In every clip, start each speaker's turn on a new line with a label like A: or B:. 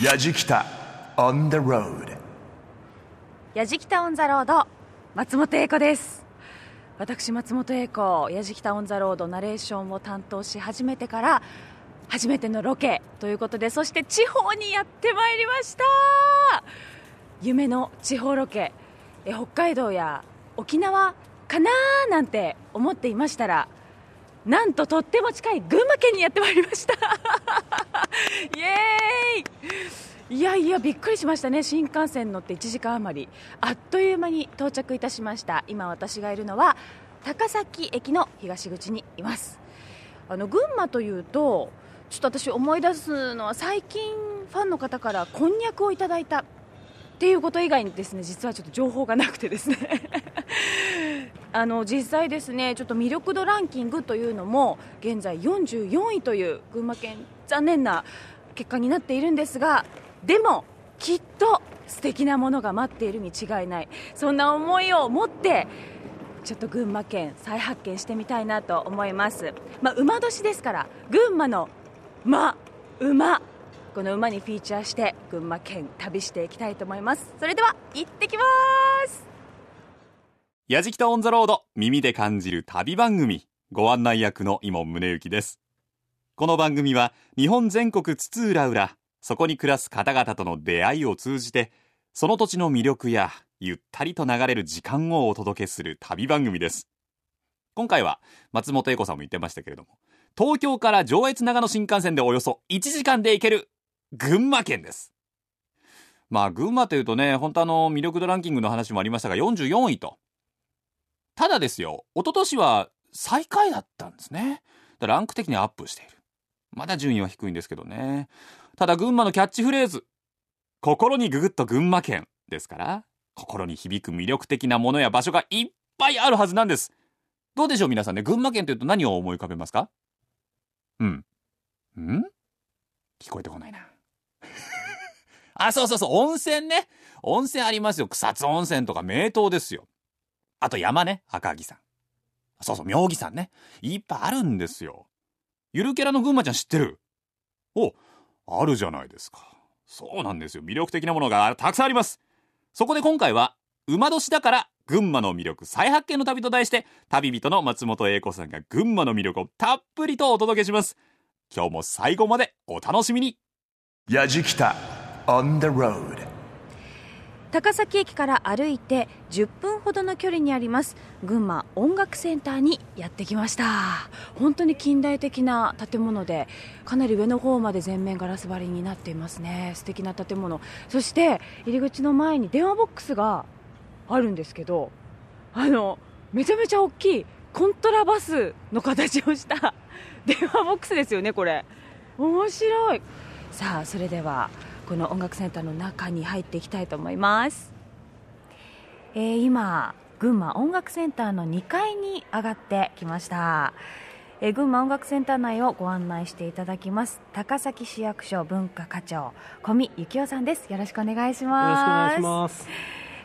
A: やじきた on the road
B: やじきたオンザロード松本英子です。私松本英子やじきたオンザロードナレーションを担当し始めてから初めてのロケということでそして地方にやってまいりました。夢の地方ロケえ北海道や沖縄かなーなんて思っていましたらなんととっても近い群馬県にやってまいりました。イエーイ。いやいやびっくりしましたね。新幹線乗って1時間余り。あっという間に到着いたしました。今私がいるのは高崎駅の東口にいます。あの群馬というとちょっと私思い出すのは最近ファンの方からこんにゃくをいただいた。っていうこと以外にですね実はちょっと情報がなくてですね。あの実際ですねちょっと魅力度ランキングというのも現在44位という群馬県残念な結果になっているんですがでもきっと素敵なものが待っているに違いない。そんな思いを持ってちょっと群馬県再発見してみたいなと思います、まあ、馬年ですから群馬の馬馬。この馬にフィーチャーして群馬県旅していきたいと思います。それでは行ってきます。
C: やじきたオンザロード耳で感じる旅番組。ご案内役の伊門宗行です。この番組は日本全国津々浦々そこに暮らす方々との出会いを通じてその土地の魅力やゆったりと流れる時間をお届けする旅番組です。今回は松本英子さんも言ってましたけれども東京から上越長野新幹線でおよそ1時間で行ける群馬県です。まあ群馬というとね本当あの魅力度ランキングの話もありましたが44位と。ただですよ一昨年は最下位だったんですね。ランク的にアップしている。まだ順位は低いんですけどね。ただ群馬のキャッチフレーズ心にググッと群馬県ですから心に響く魅力的なものや場所がいっぱいあるはずなんです。どうでしょう皆さんね群馬県というと何を思い浮かべますか？うん。ん？聞こえてこないな。あそうそうそう温泉ね。温泉ありますよ。草津温泉とか名湯ですよ。あと山ね赤城山そうそう妙義山ね。いっぱいあるんですよ。ゆるキャラの群馬ちゃん知ってる？おあるじゃないですか。そうなんですよ。魅力的なものがたくさんあります。そこで今回は馬年だから群馬の魅力再発見の旅と題して旅人の松本英子さんが群馬の魅力をたっぷりとお届けします。今日も最後までお楽しみに。
A: やじきた。On the road.
B: 高崎駅から歩いて10分ほどの距離にあります群馬音楽センターにやってきました。本当に近代的な建物でかなり上の方まで全面ガラス張りになっていますね。素敵な建物。そして入り口の前に電話ボックスがあるんですけどあのめちゃめちゃ大きいコントラバスの形をした 電話ボックスですよねこれ。面白い。さあそれではこの音楽センターの中に入っていきたいと思います、えー今群馬音楽センターの2階に上がってきました、えー群馬音楽センター内をご案内していただきます。高崎市役所文化課長小見幸男さんです。よろしくお願いし
D: よろしくお
B: ます
D: 願いします。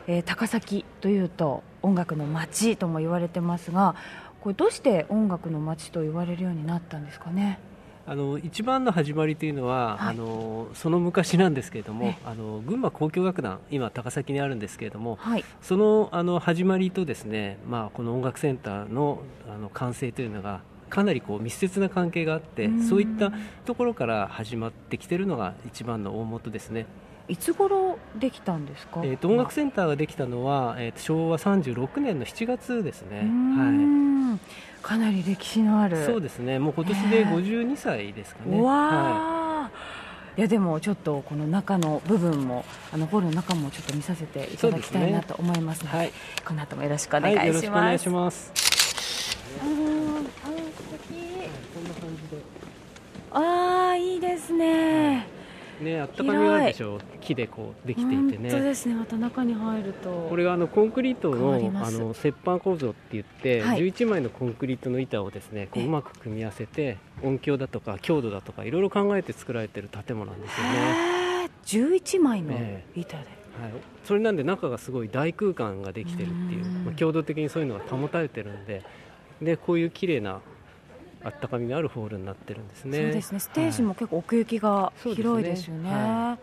B: えー高崎というと音楽の街とも言われてますがこれどうして音楽の街と言われるようになったんですかね？
D: あの一番の始まりというのは、
B: はい。
D: あのその昔なんですけれども
B: え、
D: あの群馬交響楽団今高崎にあるんですけれども、
B: はい。
D: そのあの始まりとですね、まあこの音楽センターのあの完成というのが。かなりこう密接な関係があって
B: うん。
D: そういったところから始まってきてるのが一番の大元ですね、
B: いつ頃できたんですか？
D: えー、と音楽センターができたのは、えーと昭和36年の7月ですね、
B: うーんかなり歴史のある。
D: はい、そうですね。もう今年で52歳ですかね、
B: うわ
D: は
B: ーいやでもちょっとこの中の部分もあのホールの中もちょっと見させていただきたいなと思いますので
D: はい。
B: この後もよろしくお願
D: はいい、よろしくお願い
B: します、
D: します
B: あーあ
D: こんな感じで
B: あーいいですね
D: ね、あったかみがあるでしょう。木でこうできていて
B: 本当
D: ね
B: ですね。また中に入ると。
D: これがあのコンクリートのあの折板構造って言って、
B: はい。
D: 11枚のコンクリートの板をですねこう
B: え
D: うまく組み合わせて音響だとか強度だとかいろいろ考えて作られてる建物なんですよね、
B: へー。11枚の
D: え。
B: 板で、
D: はい、それなんで中がすごい大空間ができてるっていう。
B: うん。
D: まあ、強度的にそういうのが保たれてるんで。でこういう綺麗なあったかみのあるホールになってるんですね。
B: そうですね。ステージも結構奥行きが
D: そうですね。
B: 広いですよね、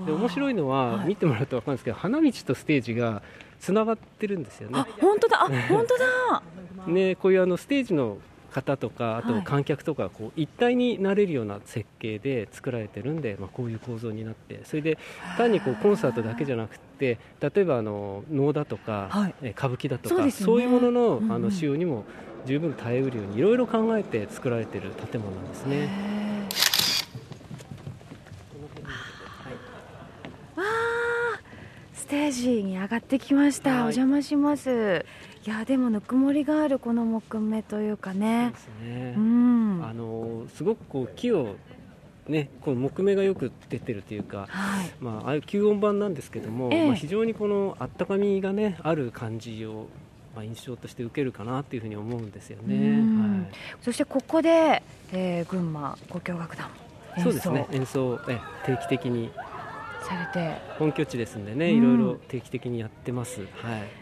D: 面白いのは、
B: はい。
D: 見てもらうと分かるんですけど花道とステージがつながってるんですよね。
B: あ本当だ。あ 本当だ。
D: ねこういうあのステージの方とかあと
B: はい
D: 観客とかこう一体になれるような設計で作られてるんで、まあ、こういう構造になって。それで単にこうコンサートだけじゃなくて例えばあの能だとか、
B: はい。
D: え歌舞伎だとか
B: そう
D: いうものの,、あの使用にも十分耐えうるようにいろいろ考えて作られてる建物なんですね。
B: わあステージに上がってきました、
D: はい。
B: お邪魔します。いやでもぬくもりがあるこの木目というかね。
D: ですね。
B: うん。
D: あのすごくこう木をねこの木目がよく出てるというか、
B: はい。
D: まあ、ああいう吸音板なんですけども、
B: ええ。
D: まあ、非常にこのあったかみがねある感じを、まあ、印象として受けるかなっていうふうに思うんですよね。
B: うん。
D: はい。
B: そしてここで、えー群馬交響楽団も演奏。
D: そうですね。演奏え定期的に
B: されて。
D: 本拠地ですんでね、
B: うん。
D: いろいろ定期的にやってます、はい、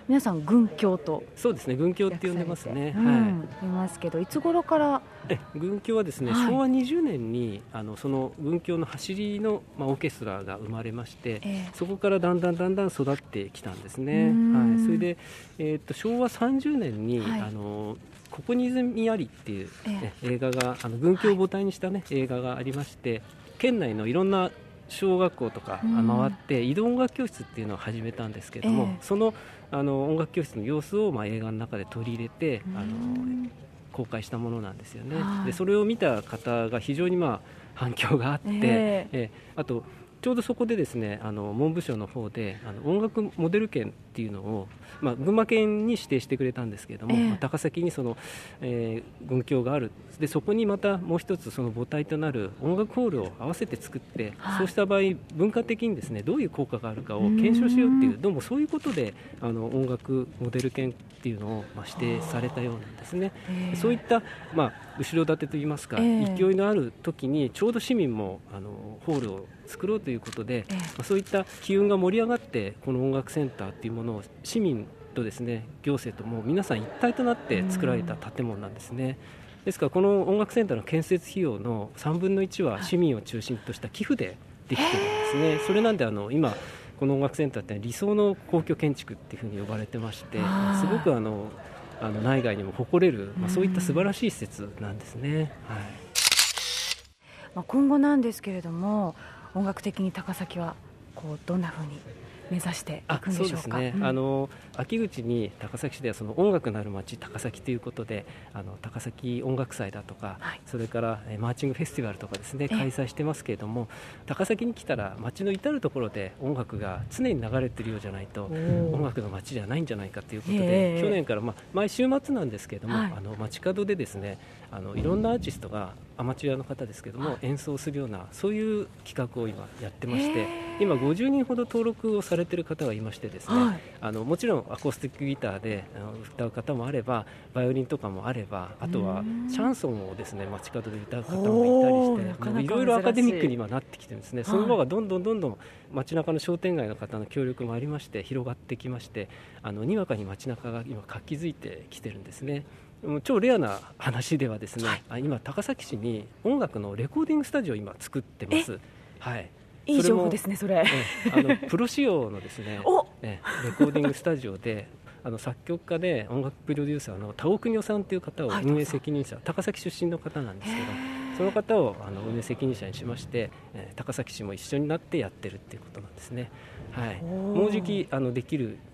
B: 皆さん軍教と。
D: そうですね軍教って呼んでますね、
B: うん
D: はい。
B: いますけどいつ頃から？
D: え軍教はですね、
B: はい。
D: 昭和20年にあのその軍教の走りの、まあ、オーケストラが生まれまして、
B: ええ。
D: そこからだんだんだんだん育ってきたんですね、
B: うん。
D: はい、それで、えー、と昭和30年に、
B: はい。
D: あのここに泉ありっていう、
B: え
D: ね映画があの軍教を母体にした、ね映画がありまして県内のいろんな小学校とか
B: うん。
D: 回って移動音楽教室っていうのを始めたんですけども、
B: ええ。
D: そのあの音楽教室の様子を、まあ、映画の中で取り入れてあの
B: うん
D: 公開したものなんですよね、
B: はい
D: でそれを見た方が非常にまあ反響があって、
B: え。
D: ええ。あとちょうどそこでですねあの文部省の方であの音楽モデル券っていうのを、まあ、群馬県に指定してくれたんですけれども、
B: ええ。
D: まあ高崎にその、えー軍協がある。でそこにまたもう一つその母体となる音楽ホールを合わせて作って、
B: はい。
D: そうした場合文化的にですねどういう効果があるかを検証しようっていううんどうもそういうことであの音楽モデル券っていうのを、まあ、指定されたようなんですね。
B: ええ
D: そういった、まあ、後ろ盾といいますか、
B: ええ。
D: 勢いのある時にちょうど市民もあのホールを作ろうということで、
B: ええ。
D: まあ、そういった機運が盛り上がってこの音楽センターっていうものを市民とですね行政とも皆さん一体となって作られた建物なんですね。ですからこの音楽センターの建設費用の3分の1は市民を中心とした寄付でできてるんですね。それなんであの今この音楽センターって理想の公共建築っていうふうに呼ばれてましてすごくあのあの内外にも誇れる、まあ、
B: うん。
D: そういった素晴らしい施設なんですね。はい。
B: まあ、今後なんですけれども音楽的に高崎はこうどんなふうに目指してい
D: あ
B: くんでしょうか？
D: そうですね、
B: うん。
D: あの秋口に高崎市ではその音楽なる街高崎ということであの高崎音楽祭だとか、
B: はい。
D: それからえーマーチングフェスティバルとかですね
B: ええ。
D: 開催してますけれども高崎に来たら街の至る所で音楽が常に流れてるようじゃないと
B: お
D: 音楽の街じゃないんじゃないかということ
B: え
D: で、
B: え。
D: 去年から、まあ、毎週末なんですけれども、
B: はい。
D: あの街角でですねあのいろんなアーティストがアマチュアの方ですけども、
B: はい。
D: 演奏するようなそういう企画を今やってまして今50人ほど登録をされている方がいましてですね、
B: はい。
D: あのもちろんアコースティックギターで歌う方もあればバイオリンとかもあればあとは
B: うん。
D: シャンソンをですね街角で歌う方
B: お
D: もいたりしていろいろアカデミックに今なってきてるんですね、
B: はい。
D: その場がどんどんどんどん街中の商店街の方の協力もありまして広がってきましてあのにわかに街中が今活気づいてきてるんですね超レアな話ではですね、あ今高崎市に音楽のレコーディングスタジオを今作ってます。はい。
B: いい情報ですねそれ
D: ええあの プロ仕様のですね
B: お
D: ええレコーディングスタジオであの作曲家で音楽プロデューサーの田尾邦夫さんという方を
B: はい
D: 運営責任者、高崎出身の方なんですけどその方をあの運営責任者にしまして、えー高崎市も一緒になってやってるっていうことなんですね、はい、もうじきあのできる、えー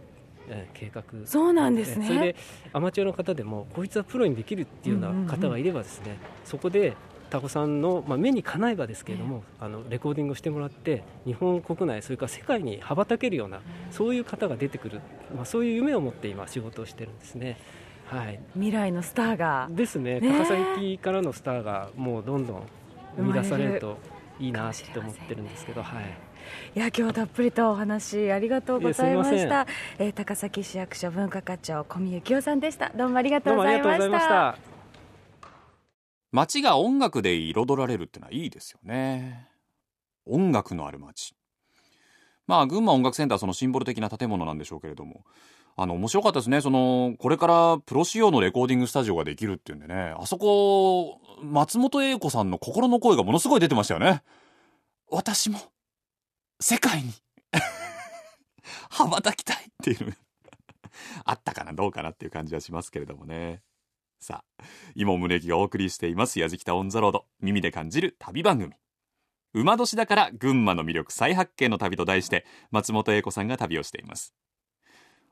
D: 計画
B: そうなんですね。
D: それでアマチュアの方でもこいつはプロにできるっていうような方がいればですね、そこでタコさんの、まあ、目にかなえばですけれども、あのレコーディングをしてもらって日本国内それから世界に羽ばたけるようなそういう方が出てくる、まあ、そういう夢を持って今仕事をしてるんですね。はい、
B: 未来のスターが。
D: ですね。高崎からのスターがもうどんどん生み出されるといいなって思ってるんですけど、はい、
B: いや今日はたっぷりとお話ありがとうございました、えー高崎市役所文化課長小見幸夫さんでした。どうもありがとう
D: ござい
B: まし
D: ました。た。
C: 街が音楽で彩られるってのはいいですよね。音楽のある街。まあ群馬音楽センターはそのシンボル的な建物なんでしょうけれども。あの面白かったですね。そのこれからプロ仕様のレコーディングスタジオができるっていうんでね。あそこ松本英子さんの心の声がものすごい出てましたよね。私も世界に。羽ばたきたいっていうのが あったかなどうかなっていう感じはしますけれどもね。さあ今宗行がお送りしています「やじきた On the Road」耳で感じる旅番組。馬年だから群馬の魅力再発見の旅と題して松本英子さんが旅をしています。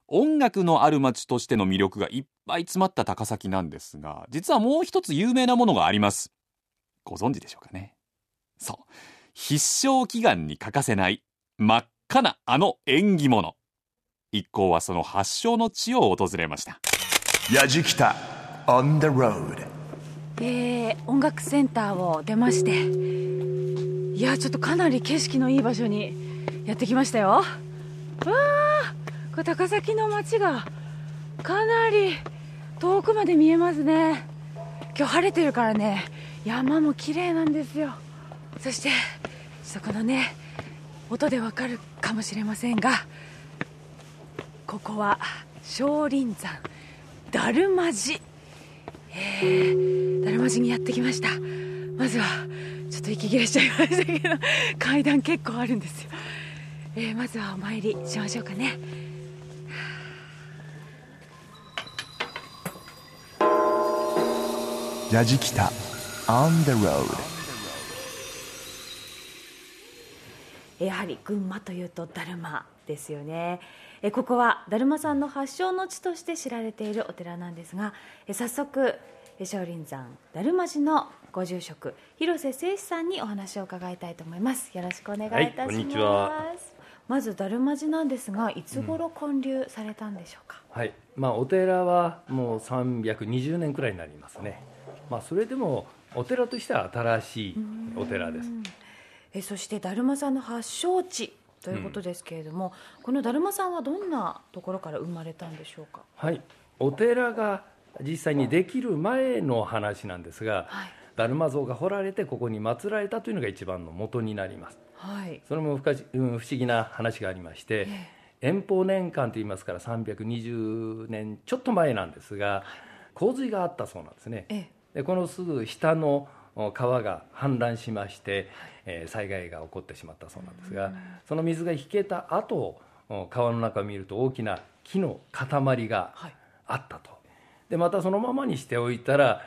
C: 音楽のある街としての魅力がいっぱい詰まった高崎なんですが実はもう一つ有名なものがあります。ご存知でしょうかね。そう。必勝祈願に欠かせない真っ赤なあの縁起物。一行はその発祥の地を訪れました。
A: やじきた on the road
B: えー、音楽センターを出まして。いやちょっとかなり景色のいい場所にやってきましたよ。わあこれ高崎の街がかなり遠くまで見えますね。今日晴れてるからね。山も綺麗なんですよそしてそこのね音でわかるかもしれませんがここは少林山だるま寺えー、だるま寺にやってきました。まずはちょっと息切れしちゃいましたけど階段結構あるんですよ、えー、まずはお参りしましょうかね。
A: やじきた on the road
B: やはり群馬というとだるまですよね。えここはだるまさんの発祥の地として知られているお寺なんですがえ早速え少林山だるま寺のご住職広瀬誠志さんにお話を伺いたいと思います。よろしくお願いいたします、
E: はいこんにちは。
B: まずだるま寺なんですがいつ頃建立されたんでしょうか、
E: はい。まあ、お寺はもう320年くらいになりますね、まあ、それでもお寺としては新しいお寺です
B: えそしてだるまさんの発祥地ということですけれども、このだるまさんはどんなところから生まれたんでしょうか？
E: はい。お寺が実際にできる前の話なんですが、
B: はい。
E: だるま像が彫られてここに祀られたというのが一番の元になります。
B: はい。
E: それも不可思うん不思議な話がありまして、遠方年間といいますから320年ちょっと前なんですが洪水があったそうなんですね。
B: え
E: でこのすぐ下のお川が氾濫しまして、えー災害が起こってしまったそうなんですが、その水が引けた後お川の中を見ると大きな木の塊が
B: はい。
E: あったと、でまたそのままにしておいたら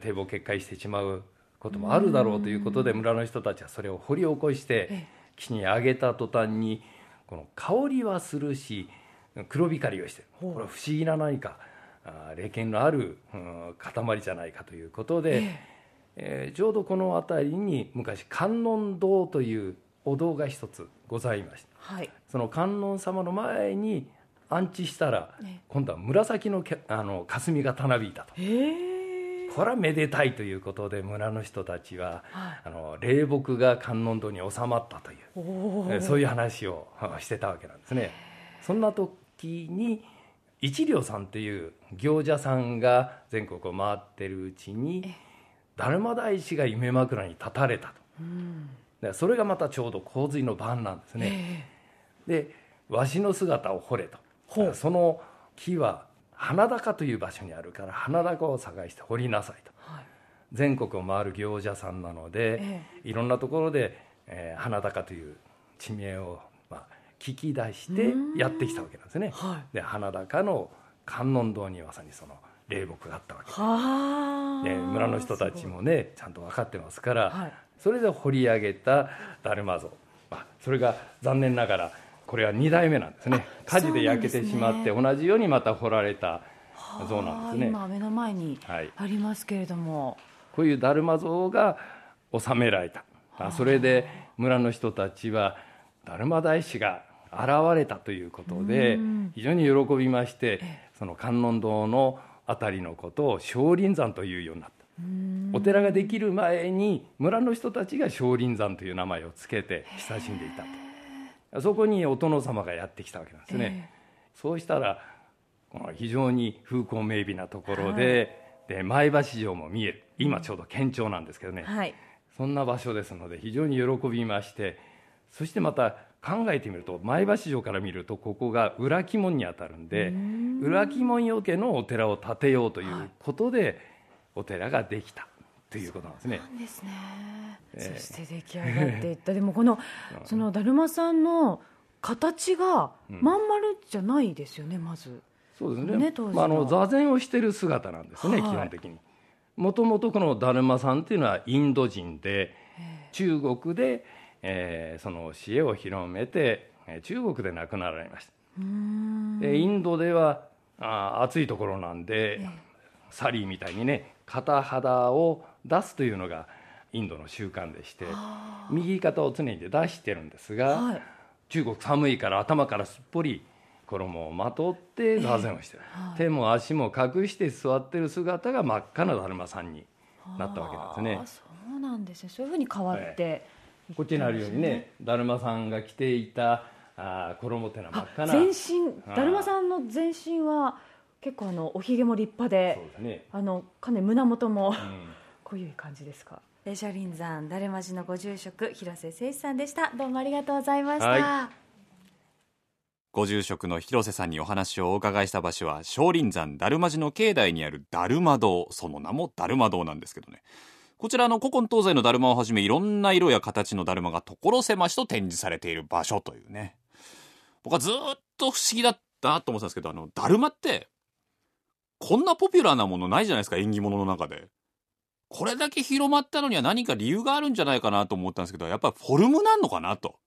E: 堤防決壊してしまうこともあるだろうということで村の人たちはそれを掘り起こして
B: え
E: 木に上げた途端にこの香りはするし黒光りをしてるこれは不思議な何か霊験のある、うん塊じゃないかということで、えーちょうどこの辺りに昔観音堂というお堂が一つございました。
B: はい。
E: その観音様の前に安置したら、
B: ね
E: 今度は紫のけあの霞がたなびいたと。これはめでたいということで村の人たちは、
B: はい。
E: あの霊木が観音堂に収まったというそういう話をあしてたわけなんですね。そんな時に一両さんという行者さんが全国を回ってるうちに達磨大師が夢枕に立たれたと。でそれがまたちょうど洪水の晩なんですね。でわしの姿を掘れと。その木は花高という場所にあるから花高を探して掘りなさいと。
B: はい。
E: 全国を回る行者さんなので、
B: え
E: いろんなところで、えー花高という地名を、まあ、聞き出してやってきたわけなんですね。
B: は
E: で花高の観音堂にまさにその霊木があったわけ。
B: はあ。
E: で、村の人たちもねちゃんと分かってますから、
B: はい。
E: それで掘り上げただるま像、まあ、それが残念ながらこれは2代目なんですね。火事で焼けてしまって、
B: そ
E: 同じようにまた掘られた像なんですね。
B: 今目の前に
E: はい。
B: ありますけれども、
E: こういうだるま像が収められた、あそれで村の人たちはだるま大師が現れたということで非常に喜びましてその観音堂の辺りのことを少林山というようになった。お寺ができる前に村の人たちが少林山という名前をつけて親しんでいたと。そこにお殿様がやってきたわけなんですね、そうしたらこの非常に風光明媚なところで,、で前橋城も見える。今ちょうど県庁なんですけどね、
B: はい。
E: そんな場所ですので非常に喜びましてそしてまた考えてみると前橋城から見るとここが裏鬼門にあたるんで裏鬼門よ家のお寺を建てようということでお寺ができたっていうことなんですね。
B: なんですね、
E: ええ。
B: そして出来上がっていった。でもこのそのだるまさんの形がまん丸じゃないですよね、まず。
E: そうですね。
B: ね
E: まあ、あの座禅をしている姿なんですね、
B: はい。
E: 基本的に。もともとこのだるまさんっていうのはインド人で中国で、えーその知恵を広めてえー中国で亡くなられました。でインドではあー暑いところなんで、サリーみたいにね肩肌を出すというのがインドの習慣でして右肩を常に出してるんですが、
B: はい。
E: 中国寒いから頭からすっぽり衣をまとって座禅をしてる、
B: はい。
E: 手も足も隠して座ってる姿が真っ赤なだるまさんになったわけなんですね。
B: そうなんですね。そういうふうに変わって、
E: こっちにあるようにねだるまさんが着ていたあー衣っていうのは真っ赤な。
B: 全身。だるまさんの全身は結構あのおひげも立派で
E: そうですね、
B: あのかなり胸元も
E: うん。
B: こういう感じですか。レジャリン山だるま寺のご住職広瀬誠一さんでした。どうもありがとうございました、
E: は
C: ご住職の広瀬さんにお話をお伺いした場所は少林山だるま寺の境内にあるだるま堂。その名もだるま堂なんですけどねこちらの古今東西のだるまをはじめいろんな色や形のだるまが所狭しと展示されている場所というね。僕はずっと不思議だったなと思ってたんですけどあのだるまってこんなポピュラーなものないじゃないですか縁起物の中で。これだけ広まったのには何か理由があるんじゃないかなと思ったんですけどやっぱりフォルムなんのかなと。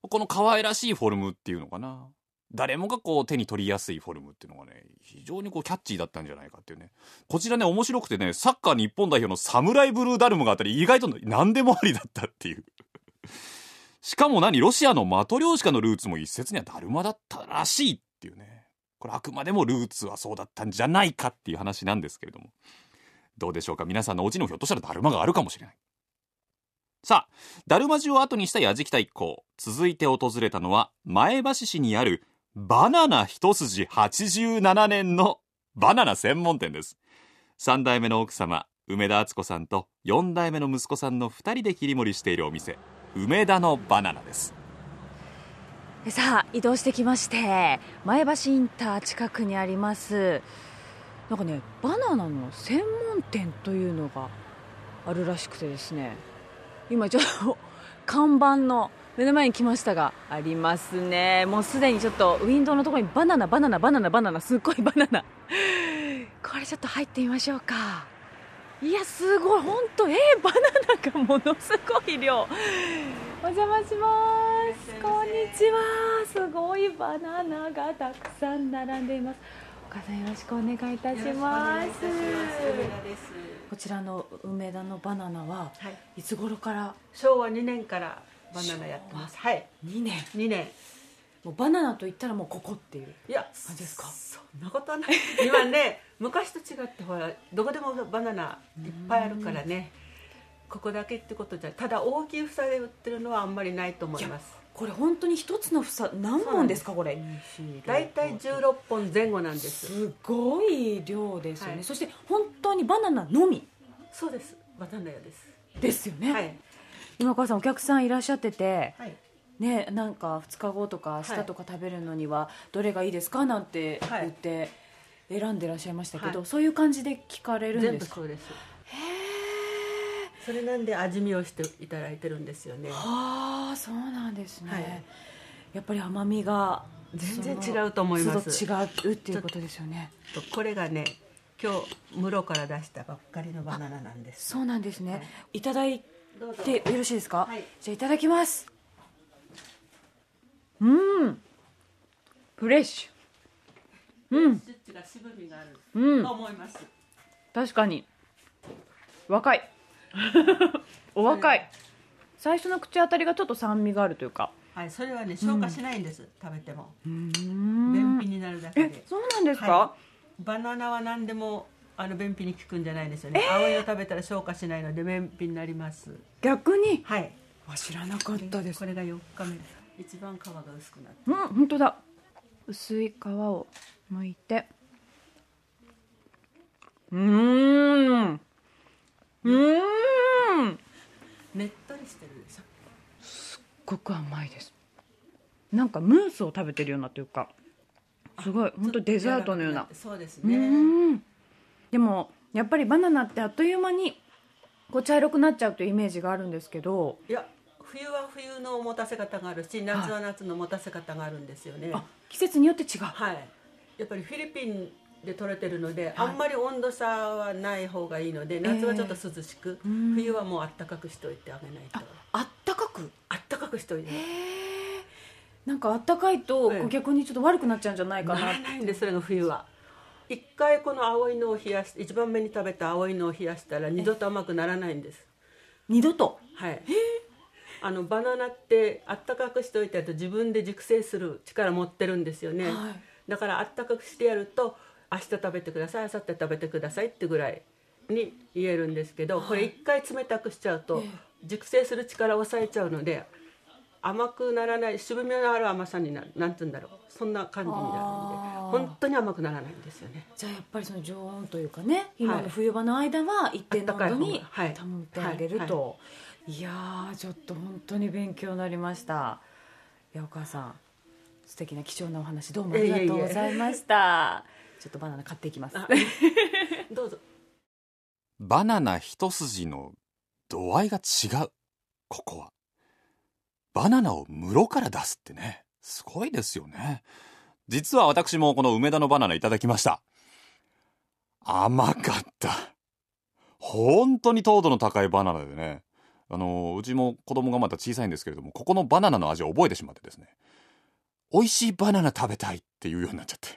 C: この可愛らしいフォルムっていうのかな。誰もがこう手に取りやすいフォルムっていうのがね非常にこうキャッチーだったんじゃないかっていうね。こちらね面白くてねサッカー日本代表のサムライブルーダルムがあったり意外と何でもありだったっていう。しかも何ロシアのマトリョーシカのルーツも一説にはダルマだったらしいっていうね。これあくまでもルーツはそうだったんじゃないかっていう話なんですけれども。どうでしょうか？皆さんのお家にもひょっとしたらダルマがあるかもしれない。さあダルマ寺を後にした矢敷田一行。続いて訪れたのは前橋市にあるバナナ一筋87年のバナナ専門店です。3代目の奥様梅田敦子さんと4代目の息子さんの2人で切り盛りしているお店梅田のバナナです。
B: さあ移動してきまして前橋インター近くにありますなんかねバナナの専門店というのがあるらしくてですね。今ちょっと看板の目の前に来ましたがありますね。もうすでにちょっとウィンドウのところにバナナバナナバナナバナナ すっごいバナナ。これちょっと入ってみましょうか。いやすごい本当えー、バナナがものすごい量。お邪魔します。こんにちは。すごいバナナがたくさん並んでいます。お母さんよろしくお願いいたします。こちらの梅田のバナナは
F: はい、
B: いつ頃から？
F: 昭和2年からバナナやってます。はい。
B: 2年。
F: 2年。
B: もうバナナといったらもうここっていう。
F: いや
B: 感じですか？
F: そんなことはない。今ね 昔と違ってほらどこでもバナナいっぱいあるからね。ここだけってことじゃただ大きい房で売ってるのはあんまりないと思います。
B: これ本当に一つの房何本ですか？これ。
F: 大体16本前後なんです。
B: すごい量ですよね、
F: はい。
B: そして本当にバナナのみ。
F: そうです。バナナ屋です。
B: ですよね、
F: はい
B: 今川さんお客さんいらっしゃってて
F: はい。
B: ねなんか2日後とか明日とか食べるのにはどれがいいですか？なんて
F: はい。
B: 言って選んでらっしゃいましたけど、
F: はい。
B: そういう感じで聞かれるん
F: 全
B: ですか？
F: 部そうです。それなんで味見をしていただいてるんですよね。
B: ああそうなんですね、
F: はい。
B: やっぱり甘みが
F: 全然違うと思います。
B: 違うっていうことですよね。
F: とこれがね今日室から出したばっかりのバナナなんです。
B: そうなんですね、い、ただい
F: どうぞ。
B: てよろしいですか、
F: はい。
B: じゃあいただきます。うん。フレッシうん。
F: スイッチが渋みがある
B: うん。確かに。若い。お若い。最初の口当たりがちょっと酸味があるというか。
F: はいそれはね消化しないんです、食べても。
B: うん。
F: 便秘になるだけ
B: え
F: で
B: そうなんですか、
F: はバナナは何でもあの便秘に効くんじゃないんですよね、青いの食べたら消化しないので便秘になります。
B: 逆に？
F: はい。
B: わ知らなかったです。
F: これが4日目一番皮が薄くなって。
B: うん本当だ。薄い皮を剥いて。うーん。うーん。
F: ね。っとりしてるでしょ。
B: すっごく甘いです。なんかムースを食べてるようなというか。すごい。本当デザートのような。
F: そうです
B: う
F: ね
B: でもやっぱりバナナってあっという間にこう茶色くなっちゃうというイメージがあるんですけど。
F: いや冬は冬の持たせ方があるし夏は夏の持たせ方があるんですよね。
B: あ季節によって違う。
F: はい。やっぱりフィリピンで取れてるので、あんまり温度差はない方がいいので夏はちょっと涼しく、冬はもうあったかくしておいてあげないと。
B: あったかく？
F: あったかくしておいて。
B: なんかあったかいと
F: ええ。
B: 逆にちょっと悪くなっちゃうんじゃないか
F: な
B: な
F: らないんですそれが冬は一回この青いのを冷やし一番目に食べた青いのを冷やしたら二度と甘くならないんです。
B: 二度と？
F: はい。あのバナナってあったかくしておいてあると自分で熟成する力持ってるんですよね、
B: はい。
F: だからあったかくしてやると明日食べてください明後日食べてくださいってぐらいに言えるんですけど、これ一回冷たくしちゃうと、熟成する力を抑えちゃうので甘くならない渋みのある甘さになるなんて言うんだろう。そんな感じになるんで本当に甘くならないんですよね。
B: じゃあやっぱりその常温というかね今の冬場の間は一定の温度に保ってあげると、いやーちょっと本当に勉強になりました。いやお母さん素敵な貴重なお話どうもありがとうございました。ちょっとバナナ買っていきます。
F: あ どうぞ。
C: バナナ一筋の度合いが違う。ここは。バナナを室から出すってね、すごいですよね。実は私もこの梅田のバナナいただきました。甘かった。本当に糖度の高いバナナでね。あの、うちも子供がまだ小さいんですけれども、ここのバナナの味を覚えてしまってですね。美味しいバナナ食べたいっていうようになっちゃって。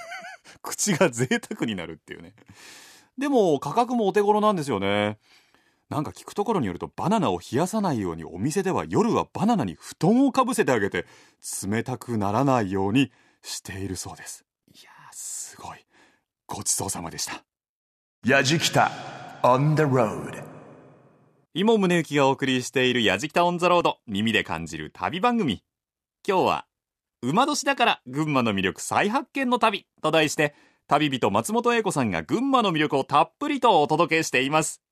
C: 口が贅沢になるっていうね。でも価格もお手頃なんですよね。なんか聞くところによるとバナナを冷やさないようにお店では夜はバナナに布団をかぶせてあげて冷たくならないようにしているそうです。いやーすごい。ごちそうさまでした。
A: やじきた on the road
C: 今宗行がお送りしているやじきたオンザロード耳で感じる旅番組。今日は馬年だから群馬の魅力再発見の旅と題して旅人松本英子さんが群馬の魅力をたっぷりとお届けしています。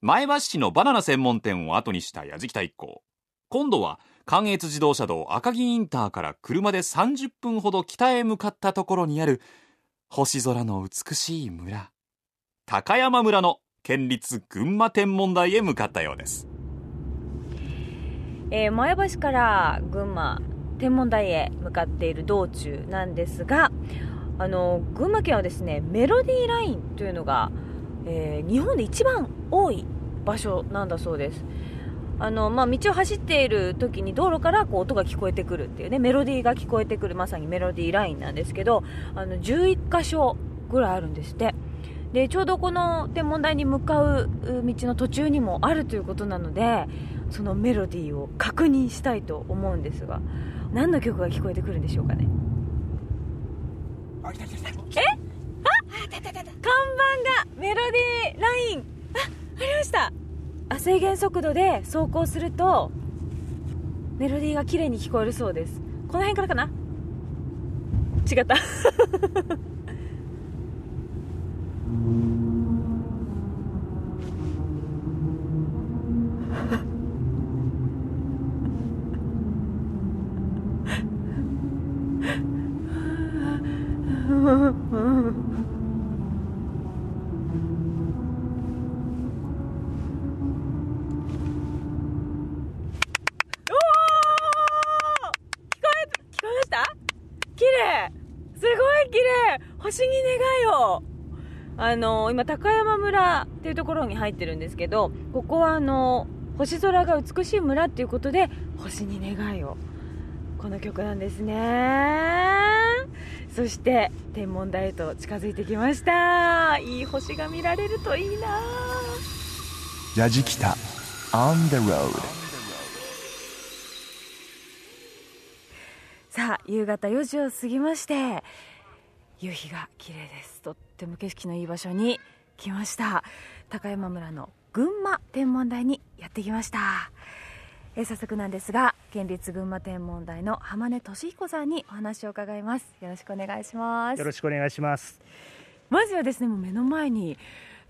C: 前橋市のバナナ専門店を後にしたやじきた一行。今度は関越自動車道赤城インターから車で30分ほど北へ向かったところにある星空の美しい村。高山村の県立群馬天文台へ向かったようです。
B: えー前橋から群馬天文台へ向かっている道中なんですがあの群馬県はですねメロディーラインというのが、えー日本で一番多い場所なんだそうですあの、まあ、道を走っている時に道路からこう音が聞こえてくるっていうねメロディーが聞こえてくるまさにメロディーラインなんですけどあの11箇所ぐらいあるんですって。でちょうどこの天文台に向かうう道の途中にもあるということなのでそのメロディーを確認したいと思うんですが何の曲が聞こえてくるんでしょうかね？え？あ？看板がメロディーライン。あありました。あ制限速度で走行するとメロディーが綺麗に聞こえるそうです。この辺からかな？違った。お お聞こえ聞こえました綺麗すごい綺麗。星に願いを。あの今高山村っていうところに入ってるんですけどここはあの星空が美しい村っていうことで星に願いを。この曲なんですね。そして天文台へと近づいてきました。いい星が見られるといいな。
A: やじきた。On the road
B: さあ夕方4時を過ぎまして夕日が綺麗です。とっても景色のいい場所に来ました。高山村の群馬天文台にやってきました。えー早速なんですが県立群馬天文台の浜根俊彦さんにお話を伺います。よろしくお願いします。
G: よろしくお願いします。
B: まずはですねもう目の前に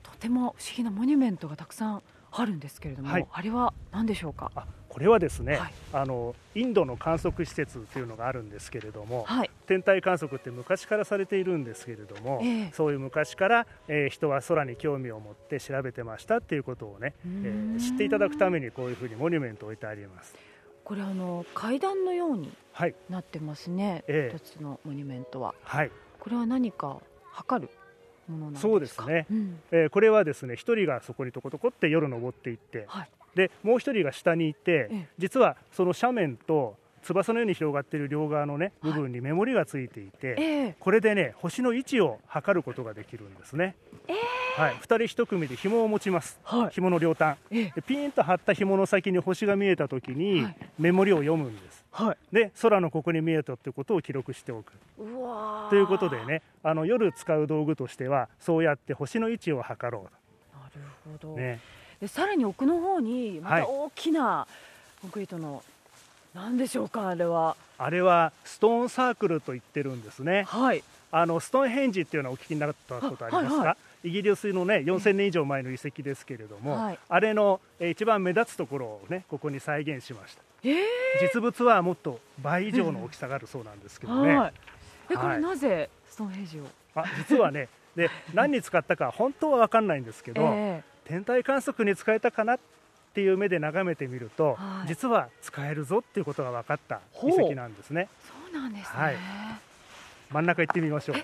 B: とても不思議なモニュメントがたくさんあるんですけれども、
G: はい。
B: あれは何でしょうか？
G: あこれはですね、
B: はい。
G: あのインドの観測施設というのがあるんですけれども、
B: はい。
G: 天体観測って昔からされているんですけれども、
B: ええ。
G: そういう昔から、えー人は空に興味を持って調べてましたっていうことをね、えー知っていただくためにこういうふうにモニュメントを置いてあります。
B: これあの階段のように
G: はい、
B: なってますね、
G: ええ。
B: 一つのモニュメントは。
G: はい、
B: これは何か測るものなんですか？
G: そうですね
B: うん。
G: えーこれはですね一人がそこにとことこって夜登っていって、
B: はい。
G: でもう一人が下にいて、
B: ええ。
G: 実はその斜面と翼のように広がっている両側のね部分にメモリがついていて、
B: ええ。
G: これでね星の位置を測ることができるんですね、はい、2人一組で紐を持ちます、
B: はい。
G: 紐の両端。
B: ええ。
G: でピーンと張った紐の先に星が見えた時に、
B: はい。
G: メモリを読むんです
B: はい。
G: で空のここに見えたってことを記録しておく。
B: うわー。
G: ということでねあの夜使う道具としてはそうやって星の位置を測ろ
B: なるほど、
G: う、ね、
B: でさらに奥の方にま
G: はい。
B: た大きなコンクリートの、なんでしょうかあれは。
G: あれはストーンサークルと言ってるんですね。
B: はい。
G: あのストーンヘンジっていうのはお聞きになったことありますか、
B: はいは
G: イギリスのね4000年以上前の遺跡ですけれども、
B: はい。
G: あれのえー一番目立つところをねここに再現しました。
B: えー。
G: 実物はもっと倍以上の大きさがあるそうなんですけどね、
B: はい。えこれ
G: はい。
B: なぜストーンヘッジを、
G: あ実はねで 何に使ったか本当は分かんないんですけど、
B: え
G: 天体観測に使えたかなっていう目で眺めてみると、
B: はい。
G: 実は使えるぞっていうことが分かった遺跡なんですね。
B: ーそうなんですね。
G: はい。真ん中行ってみましょう。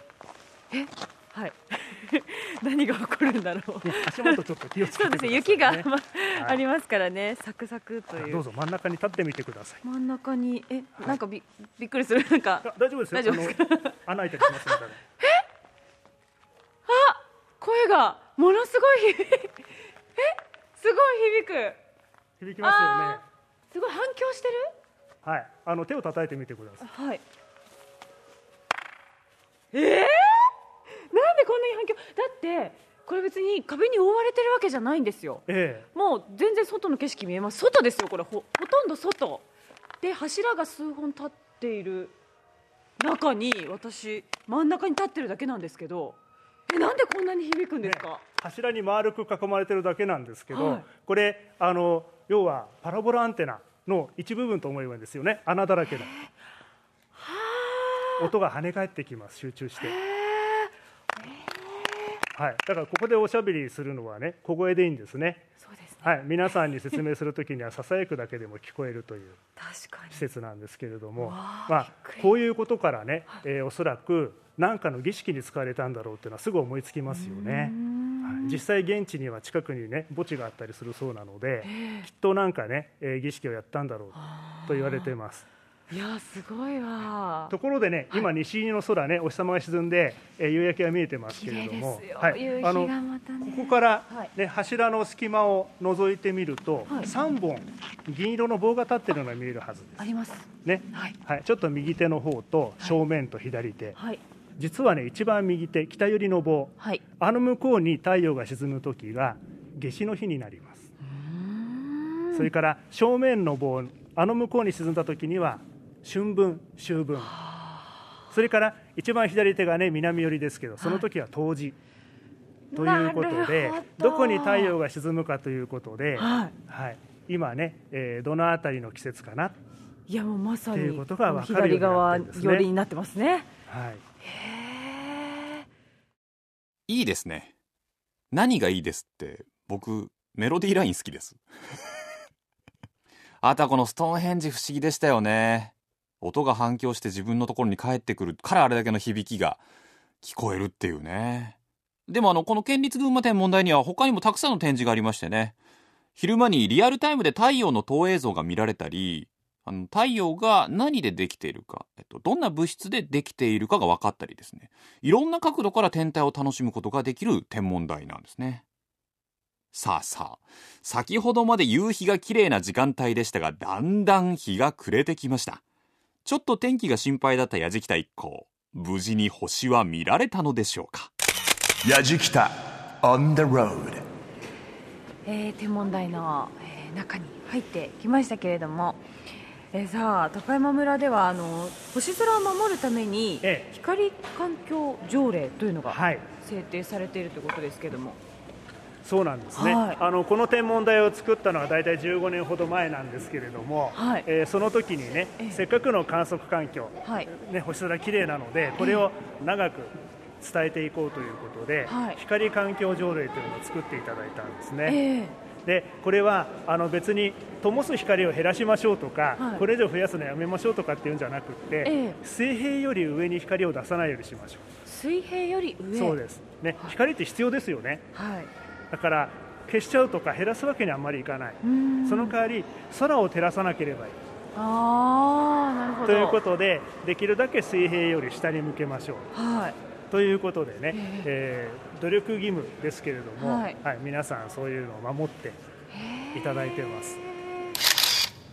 B: はい 何が起こるんだろう。
G: 足元ちょっと気をつけ
B: そう
G: てください、ね、
B: ですね。雪が、ま
G: はい。
B: ありますからね。サクサクという。
G: どうぞ真ん中に立ってみてください。
B: 真ん中にえなんかびびっくりする。なんか
G: あ大丈夫ですよ。
B: 大丈夫
G: 穴開いたりしますので。
B: 声がものすごい響い え？すごい響く。
G: 響きますよね。
B: すごい反響してる？
G: はい。あの手を叩いてみてください。
B: はい。え？ー、反響だってこれ別に壁に覆われてるわけじゃないんですよ。
G: え
B: もう全然外の景色見えます外ですよこれ。ほほとんど外。で柱が数本立っている中に私真ん中に立ってるだけなんですけど。えなんでこんなに響くんですか、
G: え柱に丸く囲まれてるだけなんですけど、
B: はい
G: これあの要はパラボラアンテナの一部分と思えばいいんですよね。穴だらけの音が跳ね返ってきます集中してはい、だからここでおしゃべりするのはね小声でいいんですね。
B: そうですね。
G: はい、皆さんに説明するときにはささやくだけでも聞こえるという施設なんですけれども、まあこういうことからね、えーおそらく何かの儀式に使われたんだろうっていうのはすぐ思いつきますよね。はい。実際現地には近くにね墓地があったりするそうなので、きっとなんかね、えー儀式をやったんだろうと言われています。
B: いやすごいわ。
G: ところでね、今西の空ねお日様が沈んで、えー夕焼けが見えてますけれどもはい。あのここから、
B: はい。
G: ね柱の隙間を覗いてみると、
B: はい。
G: 3本銀色の棒が立ってるのが見えるはずです。
B: あります。
G: ね、
B: はい。
G: はい、ちょっと右手の方と正面と左手、
B: はい。
G: 実はね一番右手北寄りの棒。
B: はい。
G: あの向こうに太陽が沈む時が夏至の日になります。それから正面の棒あの向こうに沈んだ時には春分秋分。それから一番左手がね南寄りですけどその時は冬至、ということで
B: ど
G: どこに太陽が沈むかということで、
B: はい。
G: はい、今ね、えーどの辺りの季節かな、
B: いやもうまさに
G: っていう
B: 左側寄りになってますね。
G: はい、
B: へえ
C: いいですね。何がいいですって、僕、メロディーライン好きです。あとはこのストーンヘンジ不思議でしたよね。音が反響して自分のところに帰ってくるからあれだけの響きが聞こえるっていうね。でもあの、この県立群馬天文台には他にもたくさんの展示がありましてね。昼間にリアルタイムで太陽の投影像が見られたり、あの太陽が何でできているか、えっと、どんな物質でできているかが分かったりですね。いろんな角度から天体を楽しむことができる天文台なんですね。さあさあ、先ほどまで夕日が綺麗な時間帯でしたが、だんだん日が暮れてきました。ちょっと天気が心配だった矢敷太一行。無事に星は見られたのでしょうか？
A: やじきた on the road
B: えー天文台の、えー中に入ってきましたけれども、えーさあ高山村ではあの星空を守るために
G: ええ。
B: 光環境条例というのが
G: はい。
B: 制定されているということですけれども、
G: そうなんですね、
B: はい。
G: あのこの天文台を作ったのは大体15年ほど前なんですけれども、
B: はい。
G: えーその時にね
B: ええ。
G: せっかくの観測環境、
B: はい。
G: ね、星空綺麗なのでこれを長く伝えていこうということで、
B: はい。
G: 光環境条例というのを作っていただいたんですね。
B: え
G: でこれはあの別に灯す光を減らしましょうとか、
B: はい。
G: これ以上増やすのやめましょうとかっていうんじゃなくって、
B: ええ。
G: 水平より上に光を出さないようにしましょ
B: 水平より
G: う、
B: 上。
G: そうです、ね、光って必要ですよね。
B: はい
G: だから消しちゃうとか減らすわけにあんまりいかない、その代わり空を照らさなければいい。
B: ああなるほど。
G: ということでできるだけ水平より下に向けましょう。
B: はい。
G: ということでね、
B: え
G: え。ー努力義務ですけれども、
B: はい。
G: 皆さんそういうのを守っていただいてます。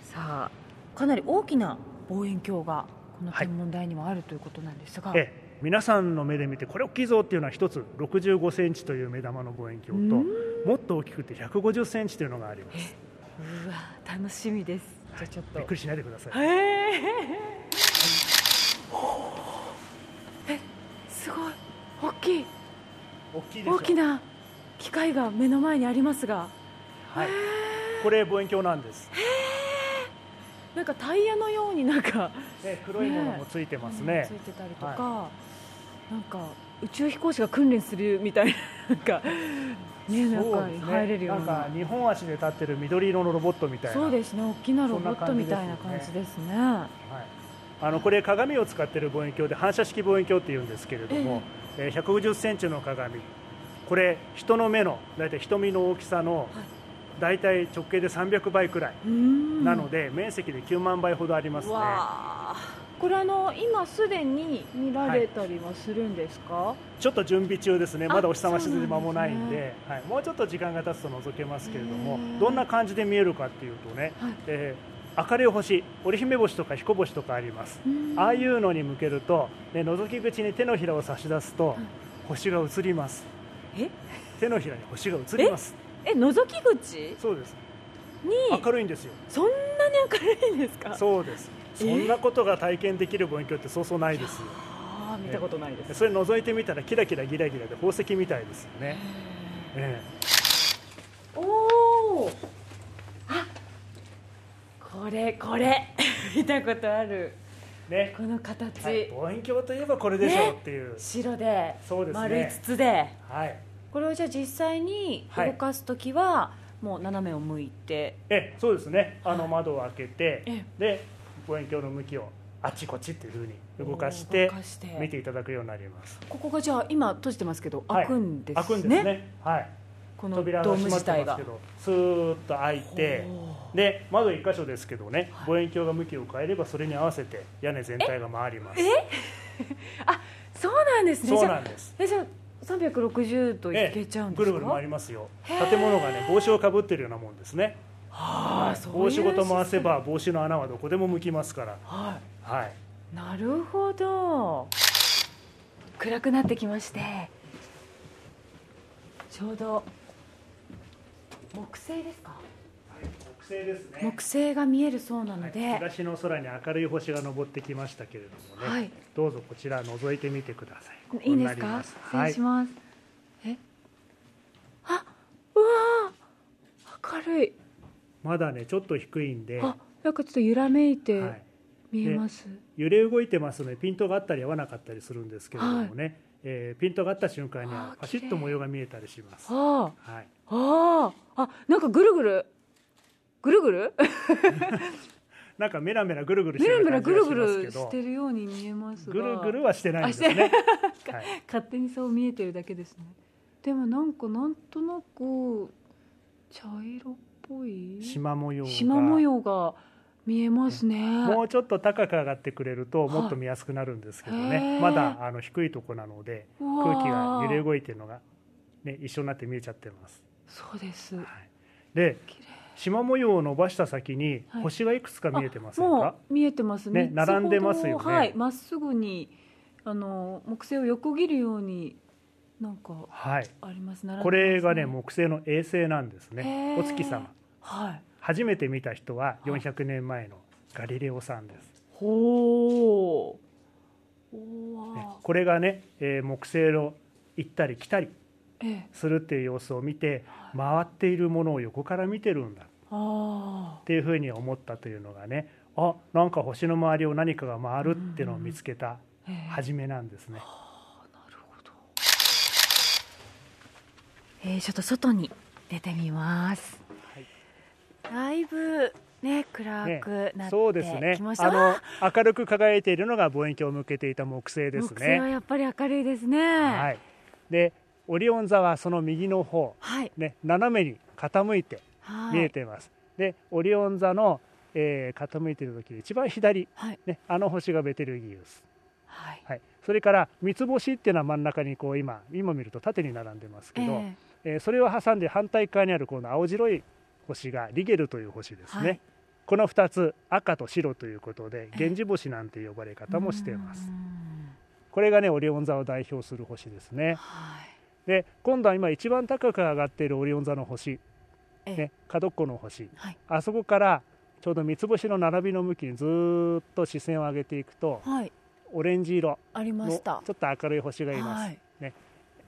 B: さあかなり大きな望遠鏡がこの
G: はい
B: 天文台にはあるということなんですが、
G: ええ皆さんの目で見てこれ大きいぞっていうのは一つ65センチという目玉の望遠鏡ともっと大きくて150センチというのがあります。
B: うわ楽しみです。じゃあちょっと。
G: びっくりしないでください。
B: へええすごい。大きい。
G: 大き
B: な機械が目の前にありますが。
G: はい、これ望遠鏡なんです、
B: なんかタイヤのようになんか。
G: ね、黒いものもついてますね。
B: ついてたりとか、なんか宇宙飛行士が訓練するみたいななんか ね中に
G: そうですね。
B: 入れるような。
G: なんか2本足で立ってる緑色のロボットみたいな。
B: そうですね大きなロボットみたいな
G: 感じ
B: ですね。
G: はい、あのこれ鏡を使っている望遠鏡で反射式望遠鏡っていうんですけれども、えー150センチの鏡。これ人の目の大体瞳の大きさの大体直径で300倍くらい、なので面積で9万倍ほどありますね
B: これあの今すでに見られたりはするんですか、
G: ちょっと準備中ですね。
B: あ
G: まだお日様沈んで間もないんではい、もうちょっと時間が経つと覗けますけれどもどんな感じで見えるかっていうとね、
B: はい。
G: えー明るい星織姫星とか彦星とかあります。
B: うん。
G: ああいうのに向けると、ね、覗き口に手のひらを差し出すと、星が映ります。
B: え？
G: 手のひらに星が映ります。
B: え覗き口？
G: そうです。
B: に？
G: 明るいんですよ。
B: そんなに明るいんですか？
G: そうですそんなことが体験できる望遠鏡ってそうそうないです。よ
B: ああ見たことないです、
G: それ覗いてみたらキラキラギラギラで宝石みたいですよね、え
B: おおあこれこれ。見たことある。
G: えね。
B: この形、
G: はい、望遠鏡といえばこれでしょうっていう、
B: 白で
G: そうですね。
B: 丸い筒で。
G: はい。
B: これをじゃあ実際に動かす時は、もう斜めを向いて。
G: えそうですね。あの窓を開けて、
B: え。
G: で望遠鏡の向きをあっちこっちっていうふうに動かして見ていただくようになります。
B: ここがじゃあ今閉じてますけど
G: はい。
B: 開くんですね,、
G: 開くんですね。はい。
B: この
G: 扉
B: ドーム
G: が閉まってますけどスーッと開いてで窓一箇所ですけどね望遠鏡が向きを変えればそれに合わせて屋根全体が回ります。
B: あそうなんですね。
G: そうなんです。
B: えじゃあ360度い
G: え
B: けちゃうんですか、
G: ぐるぐる回りますよ。建物がね帽子をかぶってるようなもんですね
B: は
G: い。帽子ごと回せば帽子の穴はどこでも向きますから。
B: は
G: はい。
B: いなるほど。暗くなってきまして。ちょうど木星ですか？
G: 木星ですね。
B: 木星が見えるそうなので、
G: はい東の空に明るい星が昇ってきましたけれどもね、
B: はい。
G: どうぞこちら覗いてみてください。
B: いいんですか？失礼し
G: はい、
B: ます、え？あうわー！明るい
G: まだねちょっと低いんで、
B: あなんかちょっと揺らめいて
G: はい、
B: 見えます、
G: 揺れ動いてますのでピントがあったり合わなかったりするんですけれどもね、えーピントがあった瞬間に
B: あ
G: は
B: ー
G: パシッと模様が見えたりします、
B: あ
G: はい、
B: ああなんかぐるぐる。ぐるぐる？
G: なんかメラメラぐるぐるしてる
B: メラメラぐるぐる
G: がし
B: てるように見えますが。
G: ぐるぐるはしてないんですね、はい、
B: 勝手にそう見えてるだけですね。でもなんかなんとなく茶色っぽい？
G: 縞模様が。
B: 縞模様が見えますね。
G: もうちょっと高く上がってくれるともっと見やすくなるんですけどね、まだあの低いとこなので空気が揺れ動いてるのが、ね、一緒になって見えちゃってます。
B: そうです。
G: で
B: 綺麗。
G: 縞模様を伸ばした先に
B: はい。
G: 星がいくつか見えてません
B: も
G: か、
B: う見えてます。
G: ね並んでますよね。
B: はい。まっすぐにあの木星を横切るようになんか
G: はい。
B: あります。並んでます
G: これがね木星の衛星なんです
B: へ
G: ね
B: ー。
G: お月様
B: はい。
G: 初めて見た人は400年前のガリレオさんです、
B: ほう
G: これがね、えー木星の行ったり来たり
B: ええ。
G: するっていう様子を見て回っているものを横から見てるんだ。
B: あ
G: っていうふうに思ったというのがねあなんか星の周りを何かが回るっていうのを見つけた初めなんですね。
B: えーちょっと外に出てみます、だいぶね暗
G: ね
B: くなって
G: そうですね。
B: きました、
G: あの明るく輝いているのが望遠鏡を向けていた木星です
B: 木星は
G: ね。
B: やっぱり明るいですね。
G: はい、でオリオン座はその右の方、
B: はい。
G: ね、斜めに傾いて
B: はい。
G: 見えています。でオリオン座の、えー傾いている時一番左、
B: はい。
G: ね、あの星がベテルギウス、
B: はい。
G: はい、それから三つ星っていうのは真ん中にこう今今見ると縦に並んでますけど、
B: え。
G: えーそれを挟んで反対側にあるこの青白い星がリゲルという星ですね、
B: はい。
G: この2つ赤と白ということで
B: ええ。
G: 源氏星なんて呼ばれ方もしています。
B: うん。
G: これがねオリオン座を代表する星ですね。
B: はい。
G: で今度は今一番高く上がっているオリオン座の星、
B: ええ。
G: ね、角っこの星。
B: はい。
G: あそこからちょうど三つ星の並びの向きにずーっと視線を上げていくと
B: はい。
G: オレンジ色
B: ありま
G: のち
B: した。
G: ょっと明るい星がいます、
B: はい。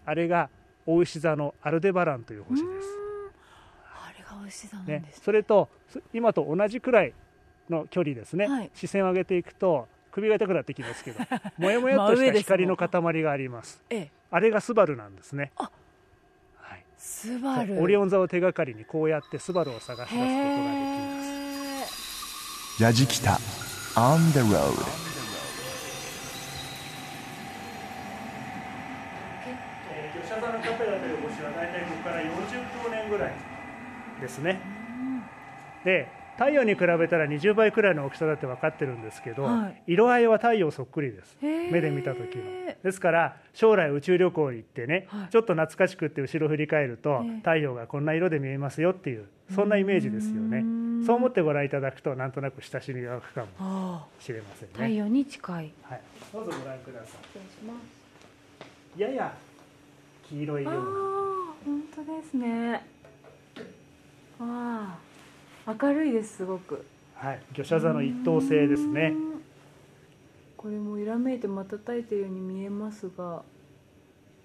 G: あれが大牛座のアルデバランという星です
B: うーんあれが牛座なん
G: ね
B: です、
G: それとす今と同じくらいの距離ですね、
B: はい。
G: 視線を上げていくと首が痛くなってきますけど もやもやっとした光の塊があります。
B: ええ。
G: あれがスバルなんですね。
B: あ
G: はい、
B: スバル。
G: オリオン座を手がかりにこうやってスバルを探し出すことができます。
B: へー
A: やじきた On the road
G: 座のカペラという星は大体ここから40光年ぐらいですね。で太陽に比べたら20倍くらいの大きさだって分かってるんですけど、
B: はい。
G: 色合いは太陽そっくりです。目で見た時のですから将来宇宙旅行行ってね、
B: はい。
G: ちょっと懐かしくって後ろ振り返ると、
B: ええ。
G: 太陽がこんな色で見えますよっていうそんなイメージですよね。
B: うん。
G: そう思ってご覧いただくとなんとなく親しみが湧くかも
B: あ
G: しれません
B: あ太
G: ね、
B: 陽に近い。
G: はい、どうぞご覧くださ
B: 失礼します。
G: いやや黄色いよ
B: ああ
G: うな
B: 本当ですねわあ明るいですすごく。
G: はい、魚舎座の一等星ですね。
B: うん。これも揺らめいて瞬いてるように見えますが。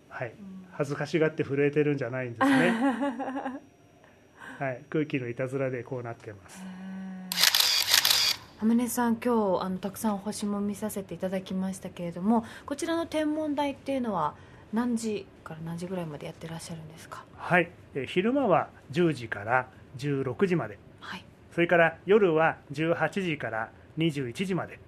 G: はい、恥ずかしがって震えてるんじゃないんですね。はい、空気のいたずらでこうなってます。
B: ハムネさん今日あのたくさん星も見させていただきましたけれどもこちらの天文台っていうのは何時から何時ぐらいまでやってらっしゃるんですか？
G: はい、えー昼間は10時から16時まで、
B: はい。
G: それから夜は18時から21時まで。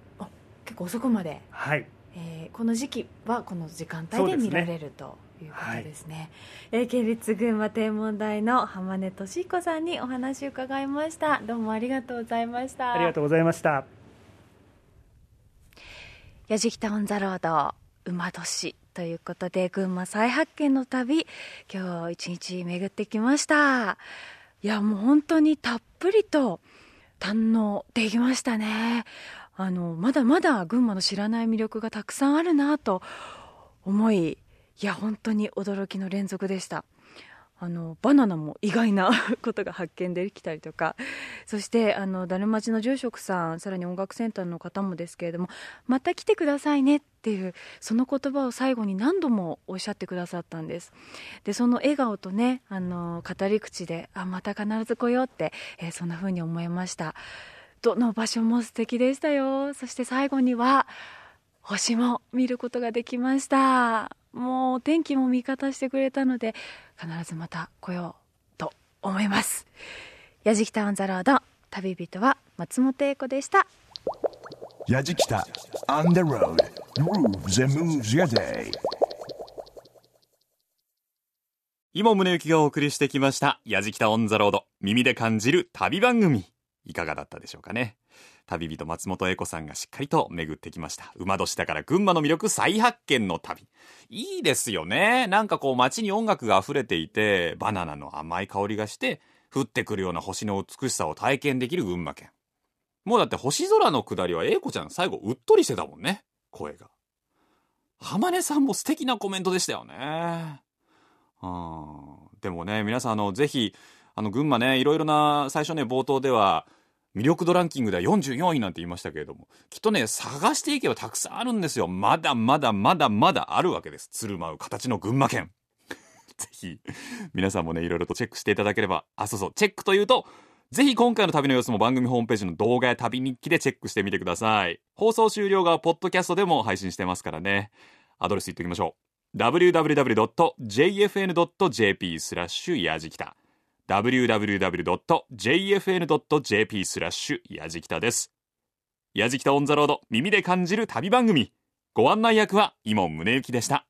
B: 結構遅くまで、
G: はい、
B: えーこの時期はこの時間帯で見られるということですね。えー県立群馬天文台の浜根俊彦さんにお話を伺いました。どうもありがとうございました。
G: ありがとうございました。
B: やじきたオンザロード馬年ということで群馬再発見の旅今日一日巡ってきましたいやもう本当にたっぷりと堪能できましたね。あのまだまだ群馬の知らない魅力がたくさんあるなと思いいや本当に驚きの連続でした。あのバナナも意外なことが発見できたりとか。そしてあのだるまちの住職さんさらに音楽センターの方もですけれどもまた来てくださいねっていうその言葉を最後に何度もおっしゃってくださったんです。でその笑顔とねあの語り口であまた必ず来ようって、えーそんな風に思いました。どの場所も素敵でしたよ。そして最後には星も見ることができました。もう天気も味方してくれたので必ずまた来ようと思います。やじきたオンザロード旅人は松本英子でした。
A: やじきた On the road. Grooves and moves your day.
C: 今宗行がお送りしてきました「やじきた On the Road」耳で感じる旅番組。いかがだったでしょうかね旅人松本英子さんがしっかりと巡ってきました。馬年だから群馬の魅力再発見の旅。いいですよね。なんかこう街に音楽が溢れていてバナナの甘い香りがして降ってくるような星の美しさを体験できる群馬県。もうだって星空の下りは英子ちゃん最後うっとりしてたもんね。声が。浜根さんも素敵なコメントでしたよね。うん。でもね皆さんあのぜひあの群馬ねいろいろな最初ね冒頭では魅力度ランキングでは44位なんて言いましたけれどもきっとね探していけばたくさんあるんですよ。まだまだまだまだあるわけです。鶴舞う形の群馬県。ぜひ皆さんもねいろいろとチェックしていただければ。あそうそう。チェックというとぜひ今回の旅の様子も番組ホームページの動画や旅日記でチェックしてみてください。放送終了がポッドキャストでも配信してますからね。アドレス言っておきましょう。www.jfn.jp スラッシュやじきた。www.jfn.jp スラッシュやじきたです。やじきたオンザロード耳で感じる旅番組。ご案内役は今宗行でした。